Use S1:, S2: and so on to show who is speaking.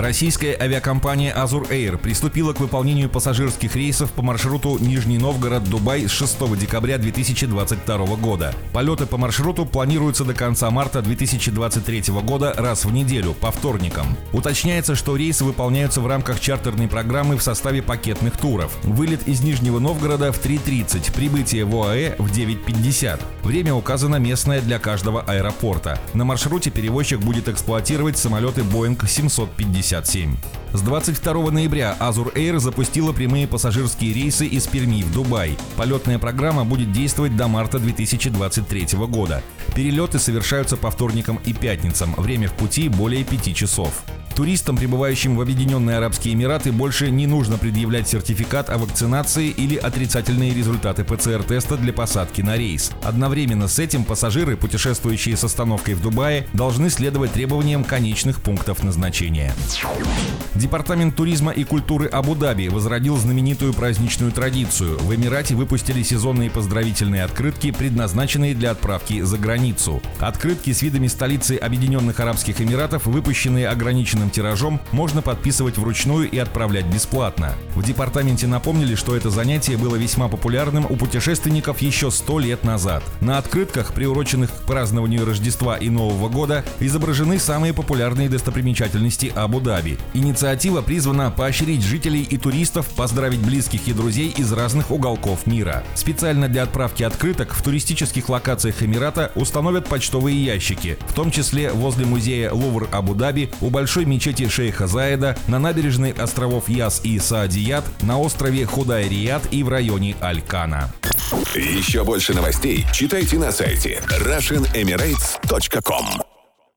S1: Российская авиакомпания Azur Air приступила к выполнению пассажирских рейсов по маршруту Нижний Новгород-Дубай с 6 декабря 2022 года. Полеты по маршруту планируются до конца марта 2023 года раз в неделю, по вторникам. Уточняется, что рейсы выполняются в рамках чартерной программы в составе пакетных туров. Вылет из Нижнего Новгорода в 3.30, прибытие в ОАЭ в 9.50. Время указано местное для каждого аэропорта. На маршруте перевозчик будет эксплуатировать самолеты Boeing 750 57. С 22 ноября Azur Air запустила прямые пассажирские рейсы из Перми в Дубай. Полетная программа будет действовать до марта 2023 года. Перелеты совершаются по вторникам и пятницам. Время в пути более 5 часов. Туристам, прибывающим в Объединенные Арабские Эмираты, больше не нужно предъявлять сертификат о вакцинации или отрицательные результаты ПЦР-теста для посадки на рейс. Одновременно с этим пассажиры, путешествующие с остановкой в Дубае, должны следовать требованиям конечных пунктов назначения. Департамент туризма и культуры Абу-Даби возродил знаменитую праздничную традицию. В Эмирате выпустили сезонные поздравительные открытки, предназначенные для отправки за границу. Открытки с видами столицы Объединенных Арабских Эмиратов, выпущенные ограниченным тиражом, можно подписывать вручную и отправлять бесплатно. В департаменте напомнили, что это занятие было весьма популярным у путешественников еще сто лет назад. На открытках, приуроченных к празднованию Рождества и Нового года, изображены самые популярные достопримечательности Абу-Даби. Инициатива призвана поощрить жителей и туристов поздравить близких и друзей из разных уголков мира. Специально для отправки открыток в туристических локациях Эмирата установят почтовые ящики, в том числе возле музея Лувр Абу-Даби, у большой мечети шейха Заеда, на набережной островов Яс и Саадият, на острове Худай-Рият и в районе Аль-Кана.
S2: Еще больше новостей читайте на сайте RussianEmirates.com